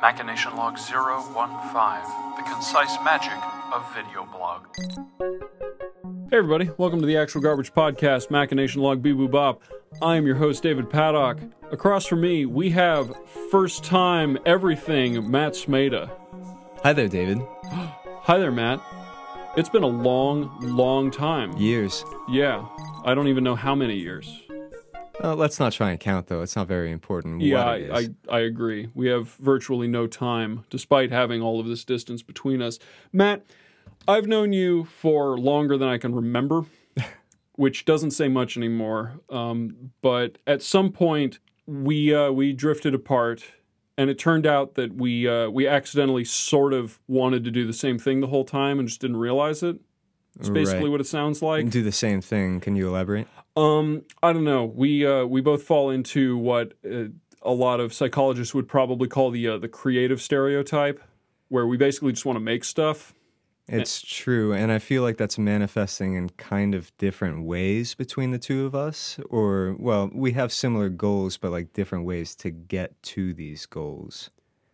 Machination Log 015, the concise magic of video blog. Hey everybody, welcome to the Actual Garbage Podcast, Machination Log Bee Boo Bop. I am your host, David Paddock. Across from me, we have first time everything, Matt Smeda. Hi there, David. Hi there, Matt. It's been a long, long time. Years. Yeah, I don't even know how many years. Uh, let's not try and count, though. It's not very important. Yeah, I, I. I agree. We have virtually no time, despite having all of this distance between us. Matt, I've known you for longer than I can remember, which doesn't say much anymore. Um, but at some point, we uh, we drifted apart, and it turned out that we uh, we accidentally sort of wanted to do the same thing the whole time and just didn't realize it. It's basically Right. what it sounds like. do the same thing. Can you elaborate? Um, I don't know. We uh, we both fall into what uh, a lot of psychologists would probably call the uh, the creative stereotype, where we basically just want to make stuff. It's true, and I feel like that's manifesting in kind of different ways between the two of us. Or, well, we have similar goals, but like different ways to get to these goals.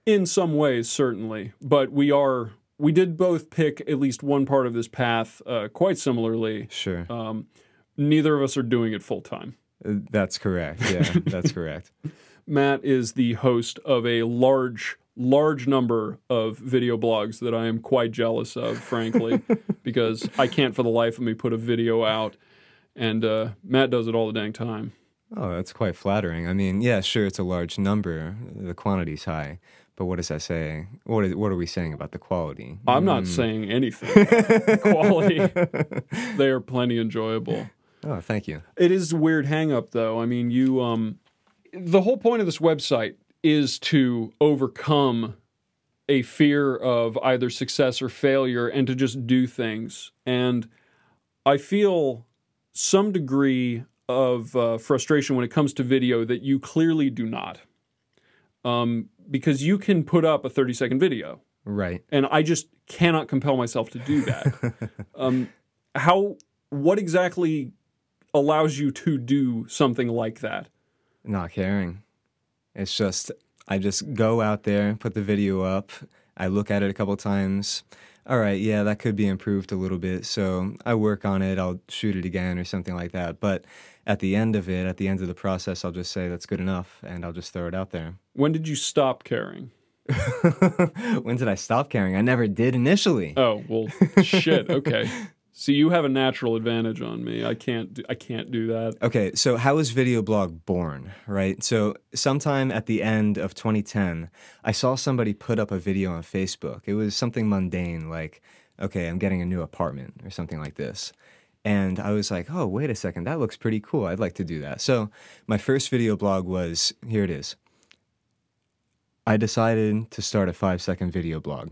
In some ways, certainly, but we are we did both pick at least one part of this path uh, quite similarly. Sure, Um, neither of us are doing it full time. Uh, that's correct. Yeah, that's correct. Matt is the host of a large, large number of video blogs that I am quite jealous of, frankly, because I can't for the life of me put a video out. And uh, Matt does it all the dang time. Oh, that's quite flattering. I mean, yeah, sure, it's a large number. The quantity's high, but what does that say? What is, what are we saying about the quality? I'm not saying anything. Quality, they are plenty enjoyable. Oh, thank you. It is a weird hang up, though. I mean, you, um, the whole point of this website is to overcome a fear of either success or failure and to just do things. And I feel some degree of uh, frustration when it comes to video that you clearly do not. Um, because you can put up a 30 second video, Right. and I just cannot compel myself to do that. um, how, what exactly allows you to do something like that? Not caring. It's just I just go out there, put the video up. I look at it a couple times. All right, yeah, that could be improved a little bit. So I work on it. I'll shoot it again or something like that. But at the end of it, at the end of the process, I'll just say that's good enough, and I'll just throw it out there. When did you stop caring? when did I stop caring? I never did initially. Oh well, shit. Okay. See, you have a natural advantage on me. I can't. Do, I can't do that. Okay, so how was Video Blog born, right? So, sometime at the end of 2010, I saw somebody put up a video on Facebook. It was something mundane, like, okay, I'm getting a new apartment or something like this. And I was like, oh, wait a second, that looks pretty cool. I'd like to do that. So, my first video blog was here it is. I decided to start a five second video blog.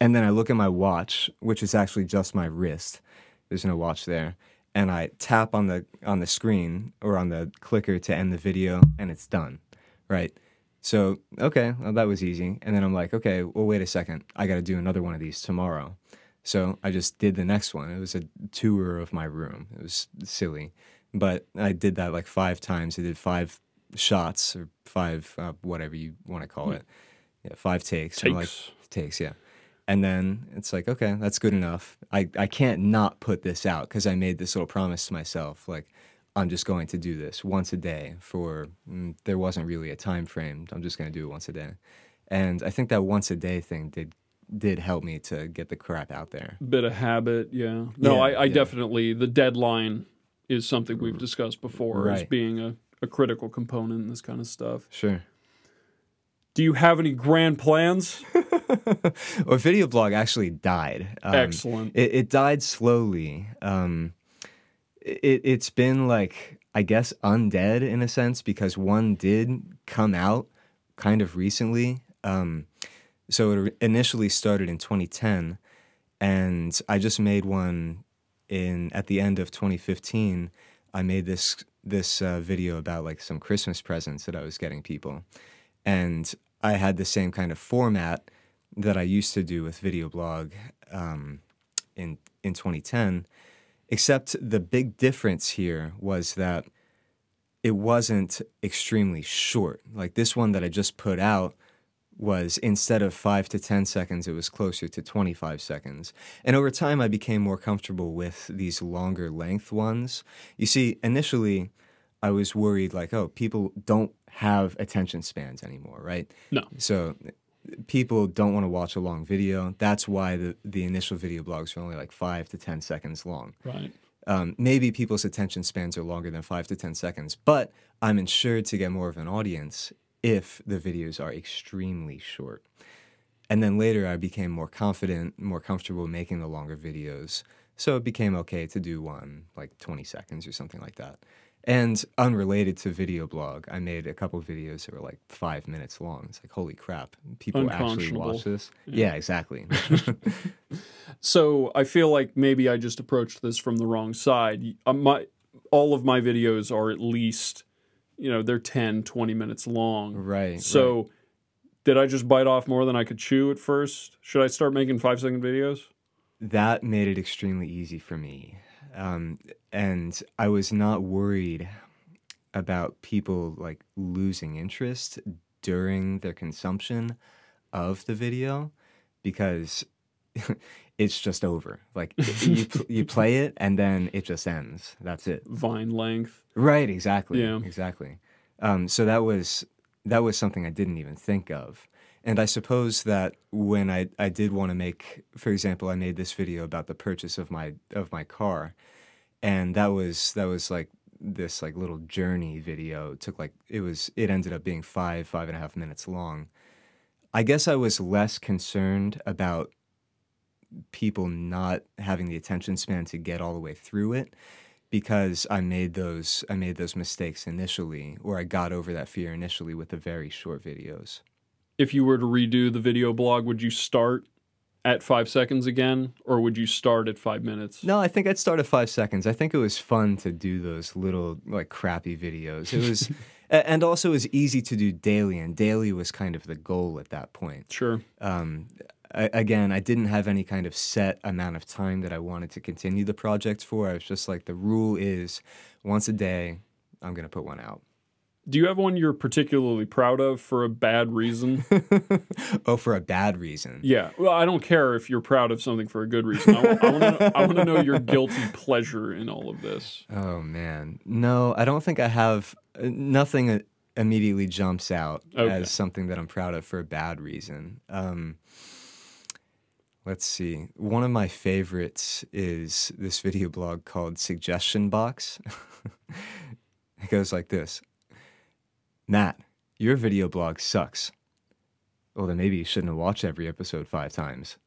And then I look at my watch, which is actually just my wrist. There's no watch there. And I tap on the on the screen or on the clicker to end the video and it's done. Right? So, okay, well, that was easy. And then I'm like, okay, well wait a second. I got to do another one of these tomorrow. So, I just did the next one. It was a tour of my room. It was silly. But I did that like 5 times. I did 5 shots or 5 uh, whatever you want to call it. Yeah, 5 takes. I'm like, Takes. takes, yeah. And then it's like, okay, that's good enough. I, I can't not put this out because I made this little promise to myself. Like, I'm just going to do this once a day for, mm, there wasn't really a time frame. I'm just going to do it once a day. And I think that once a day thing did did help me to get the crap out there. Bit of habit. Yeah. No, Yeah, I, I yeah. definitely. The deadline is something we've discussed before as being a, a critical component in this kind of stuff. Sure. Do you have any grand plans? Or video blog actually died. Um, Excellent. It, it died slowly. Um, it, it's been like, I guess, undead in a sense because one did come out kind of recently. Um, so it initially started in 2010, and I just made one in at the end of 2015. I made this this uh, video about like some Christmas presents that I was getting people, and I had the same kind of format that I used to do with video blog um, in in 2010, except the big difference here was that it wasn't extremely short. Like this one that I just put out was instead of five to 10 seconds, it was closer to 25 seconds. And over time, I became more comfortable with these longer length ones. You see, initially, I was worried like, oh, people don't have attention spans anymore, right? No. So people don't want to watch a long video. That's why the, the initial video blogs are only like five to 10 seconds long. Right. Um, maybe people's attention spans are longer than five to 10 seconds, but I'm insured to get more of an audience if the videos are extremely short. And then later I became more confident, more comfortable making the longer videos. So it became okay to do one like 20 seconds or something like that. And unrelated to video blog, I made a couple videos that were like five minutes long. It's like, holy crap, people actually watch this? Yeah, yeah exactly. so I feel like maybe I just approached this from the wrong side. Uh, my, all of my videos are at least you know they're 10 20 minutes long right so right. did i just bite off more than i could chew at first should i start making five second videos that made it extremely easy for me um, and i was not worried about people like losing interest during their consumption of the video because it's just over. Like you you play it and then it just ends. That's it. Vine length. Right. Exactly. Yeah. Exactly. Um, so that was that was something I didn't even think of. And I suppose that when I, I did want to make, for example, I made this video about the purchase of my of my car, and that was that was like this like little journey video. It took like it was it ended up being five five and a half minutes long. I guess I was less concerned about people not having the attention span to get all the way through it because I made those I made those mistakes initially or I got over that fear initially with the very short videos. If you were to redo the video blog, would you start at 5 seconds again or would you start at 5 minutes? No, I think I'd start at 5 seconds. I think it was fun to do those little like crappy videos. It was and also it was easy to do daily and daily was kind of the goal at that point. Sure. Um, I, again, I didn't have any kind of set amount of time that I wanted to continue the project for. I was just like, the rule is once a day, I'm going to put one out. Do you have one you're particularly proud of for a bad reason? oh, for a bad reason? Yeah. Well, I don't care if you're proud of something for a good reason. I, I want to know your guilty pleasure in all of this. Oh, man. No, I don't think I have. Uh, nothing immediately jumps out okay. as something that I'm proud of for a bad reason. Um, Let's see. One of my favorites is this video blog called Suggestion Box. it goes like this Matt, your video blog sucks. Well, then maybe you shouldn't have watched every episode five times.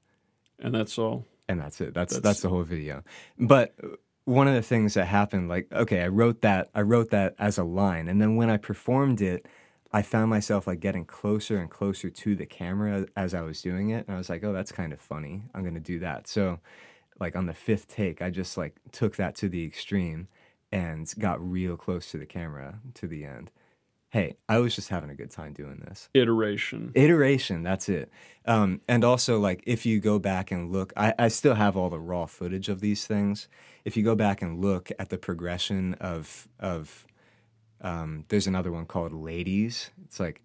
And that's all. And that's it. That's that's, that's the whole video. But uh, one of the things that happened, like, okay, I wrote that. I wrote that as a line, and then when I performed it, I found myself like getting closer and closer to the camera as I was doing it. And I was like, oh, that's kind of funny. I'm going to do that. So, like, on the fifth take, I just like took that to the extreme and got real close to the camera to the end. Hey, I was just having a good time doing this. Iteration. Iteration, that's it. Um, and also, like, if you go back and look, I, I still have all the raw footage of these things. If you go back and look at the progression of, of um, there's another one called Ladies. It's like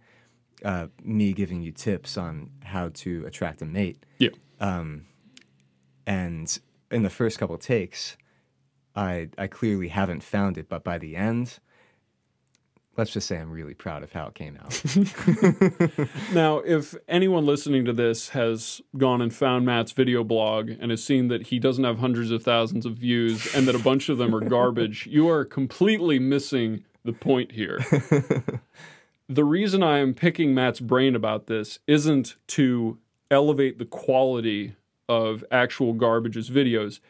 uh, me giving you tips on how to attract a mate. Yeah. Um, and in the first couple takes, I I clearly haven't found it, but by the end, let's just say I'm really proud of how it came out. now, if anyone listening to this has gone and found Matt's video blog and has seen that he doesn't have hundreds of thousands of views and that a bunch of them are garbage, you are completely missing the point here. the reason I am picking Matt's brain about this isn't to elevate the quality of actual garbage's videos.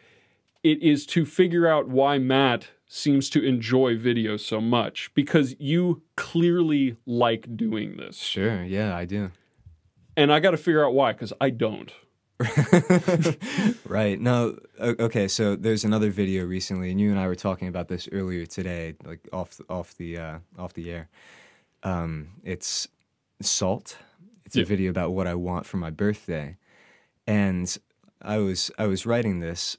It is to figure out why Matt seems to enjoy video so much because you clearly like doing this. Sure, yeah, I do. And I got to figure out why because I don't. right. No. Okay. So there's another video recently, and you and I were talking about this earlier today, like off off the uh, off the air. Um, it's salt. It's yeah. a video about what I want for my birthday, and I was I was writing this.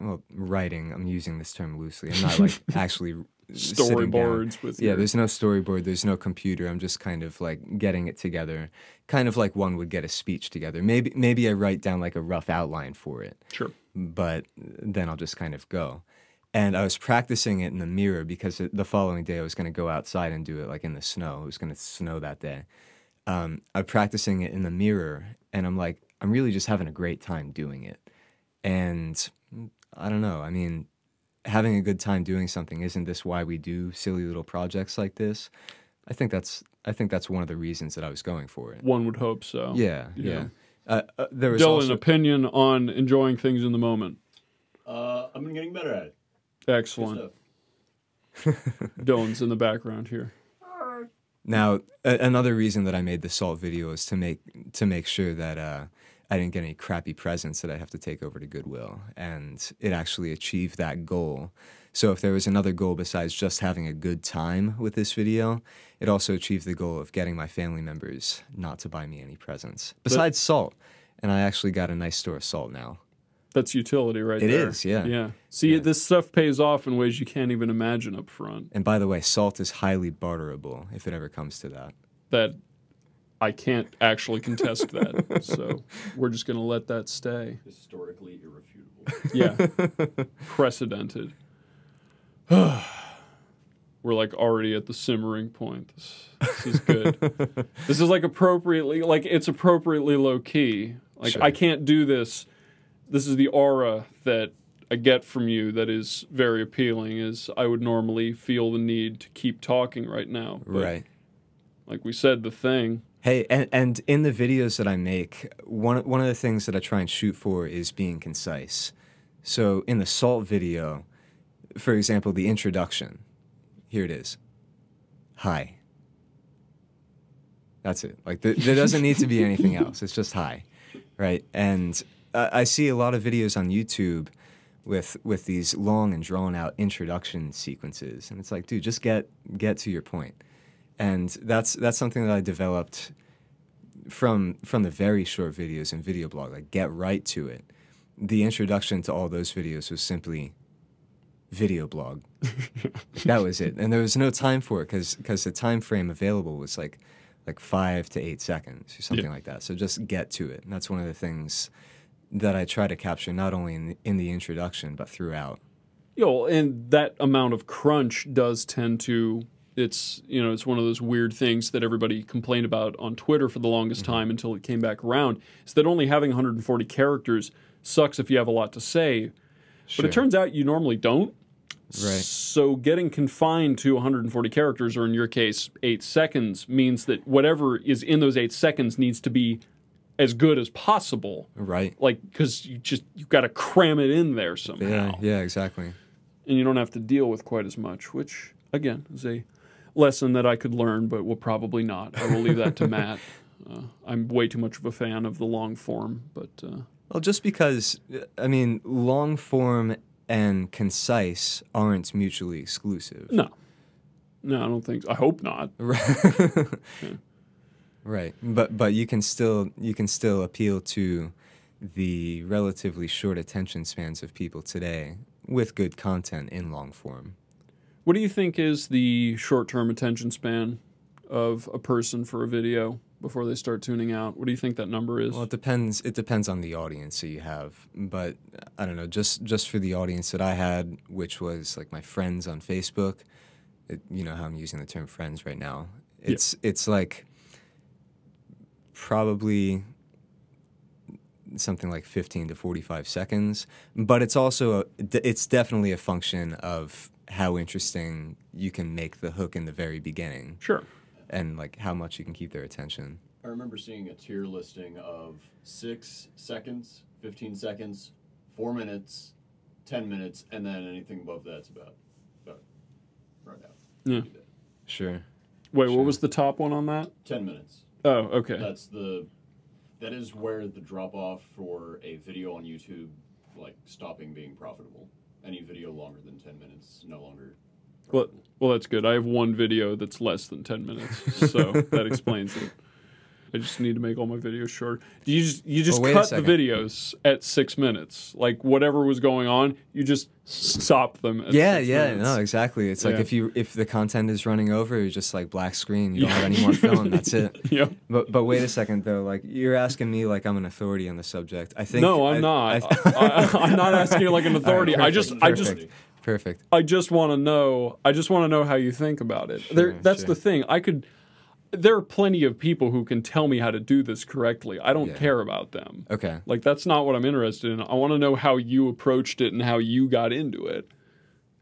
Well, writing. I'm using this term loosely. I'm not like actually. Storyboards with yeah. your- There's no storyboard. There's no computer. I'm just kind of like getting it together, kind of like one would get a speech together. Maybe maybe I write down like a rough outline for it, Sure. but then I'll just kind of go. And I was practicing it in the mirror because the following day I was going to go outside and do it like in the snow. It was going to snow that day. Um, I'm practicing it in the mirror, and I'm like, I'm really just having a great time doing it. And I don't know. I mean, having a good time doing something isn't this why we do silly little projects like this? I think that's I think that's one of the reasons that I was going for it. One would hope so. Yeah, yeah. Yeah. Uh, uh, there was Dylan, also opinion on enjoying things in the moment. Uh, I've been getting better at it. Excellent. Stuff. Dylan's in the background here. Now, a- another reason that I made the salt video is to make to make sure that uh, I didn't get any crappy presents that I have to take over to Goodwill, and it actually achieved that goal. So, if there was another goal besides just having a good time with this video, it also achieved the goal of getting my family members not to buy me any presents besides salt. And I actually got a nice store of salt now. That's utility right It there. is, yeah. Yeah. See, this stuff pays off in ways you can't even imagine up front. And by the way, salt is highly barterable if it ever comes to that. That I can't actually contest that. so we're just going to let that stay. Historically irrefutable. Yeah. Precedented. We're like already at the simmering point. This, this is good. this is like appropriately, like it's appropriately low key. Like Sure. I can't do this. This is the aura that I get from you that is very appealing. Is I would normally feel the need to keep talking right now. But right. Like we said, the thing. Hey, and, and in the videos that I make, one one of the things that I try and shoot for is being concise. So in the salt video, for example, the introduction, here it is. Hi. That's it. Like there, there doesn't need to be anything else. It's just hi, right? And I I see a lot of videos on YouTube with with these long and drawn out introduction sequences, and it's like, dude, just get get to your point. And that's that's something that I developed from from the very short videos and video blog. Like get right to it. The introduction to all those videos was simply video blog. that was it, and there was no time for it because because the time frame available was like like five to eight seconds or something Yeah. like that. So just get to it, and that's one of the things that I try to capture not only in the, in the introduction but throughout. know, and that amount of crunch does tend to it's you know it's one of those weird things that everybody complained about on Twitter for the longest Mm-hmm. time until it came back around is that only having 140 characters sucks if you have a lot to say but it turns out you normally don't Right. so getting confined to 140 characters or in your case 8 seconds means that whatever is in those 8 seconds needs to be as good as possible Right. like cuz you just you've got to cram it in there somehow Yeah. Yeah. Exactly. and you don't have to deal with quite as much, which again is a lesson that I could learn, but will probably not. I will leave that to Matt. Uh, I'm way too much of a fan of the long form, but uh, Well, just because I mean, long form and concise aren't mutually exclusive. no, no, I don't think. So. I hope not. Right. right. But but you can still you can still appeal to the relatively short attention spans of people today with good content in long form. What do you think is the short-term attention span of a person for a video before they start tuning out? What do you think that number is? Well, it depends. It depends on the audience that you have, but I don't know. Just just for the audience that I had, which was like my friends on Facebook. It, you know how I'm using the term friends right now. It's it's like probably something like 15 to 45 seconds, but it's also a, it's definitely a function of how interesting you can make the hook in the very beginning sure. and like how much you can keep their attention. I remember seeing a tier listing of six seconds, 15 seconds, four minutes, 10 minutes, and then anything above that's about, about right out. Yeah. Sure. Wait, Sure. what was the top one on that? 10 minutes. Oh, okay. That's the, that is where the drop off for a video on YouTube, like stopping being profitable. Any video longer than 10 minutes, no longer. Well, well, that's good. I have one video that's less than 10 minutes, so that explains it. I just need to make all my videos short. You just you just Well, cut the videos at six minutes. Like whatever was going on, you just stop them. At Yeah, yeah, minutes. no, exactly. It's like if you if the content is running over, you're just like black screen. You don't have any more film. That's it. Yeah. But but wait a second though. Like you're asking me like I'm an authority on the subject. I think No, I'm I- not. I- am not asking you like an authority. I just, I just, perfect. Perfect. I just want to know. I just want to know how you think about it. there, that's sure. the thing. I could. There are plenty of people who can tell me how to do this correctly. I don't Yeah. care about them. Okay. Like that's not what I'm interested in. I want to know how you approached it and how you got into it,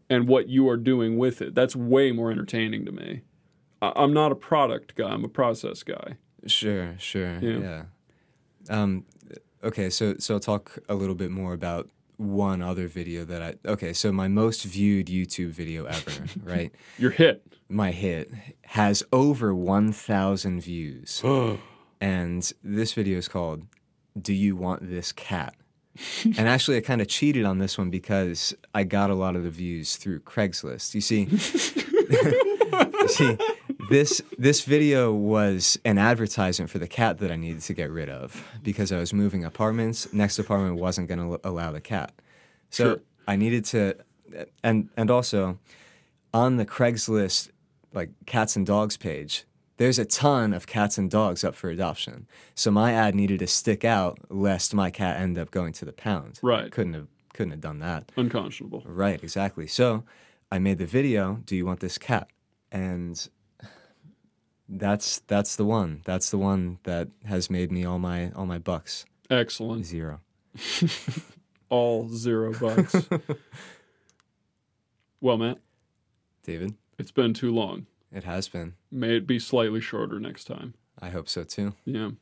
and what you are doing with it. That's way more entertaining to me. I, I'm not a product guy. I'm a process guy. Sure, sure. Yeah. Yeah. Um okay, so so I'll talk a little bit more about one other video that I Okay, so my most viewed YouTube video ever, right? You're hit. My hit has over 1000 views. Oh. and this video is called Do You Want This Cat? and actually I kind of cheated on this one because I got a lot of the views through Craigslist. You see, you see, this this video was an advertisement for the cat that I needed to get rid of because I was moving apartments. Next apartment wasn't going to allow the cat, so Sure. I needed to, and and also on the Craigslist like cats and dogs page. There's a ton of cats and dogs up for adoption. So my ad needed to stick out lest my cat end up going to the pound. Right. Couldn't have couldn't have done that. Unconscionable. Right, exactly. So I made the video, Do You Want This Cat? And that's that's the one. That's the one that has made me all my all my bucks. Excellent. Zero. All zero bucks. well, Matt, David, it's been too long. it has been. May it be slightly shorter next time. I hope so too. Yeah.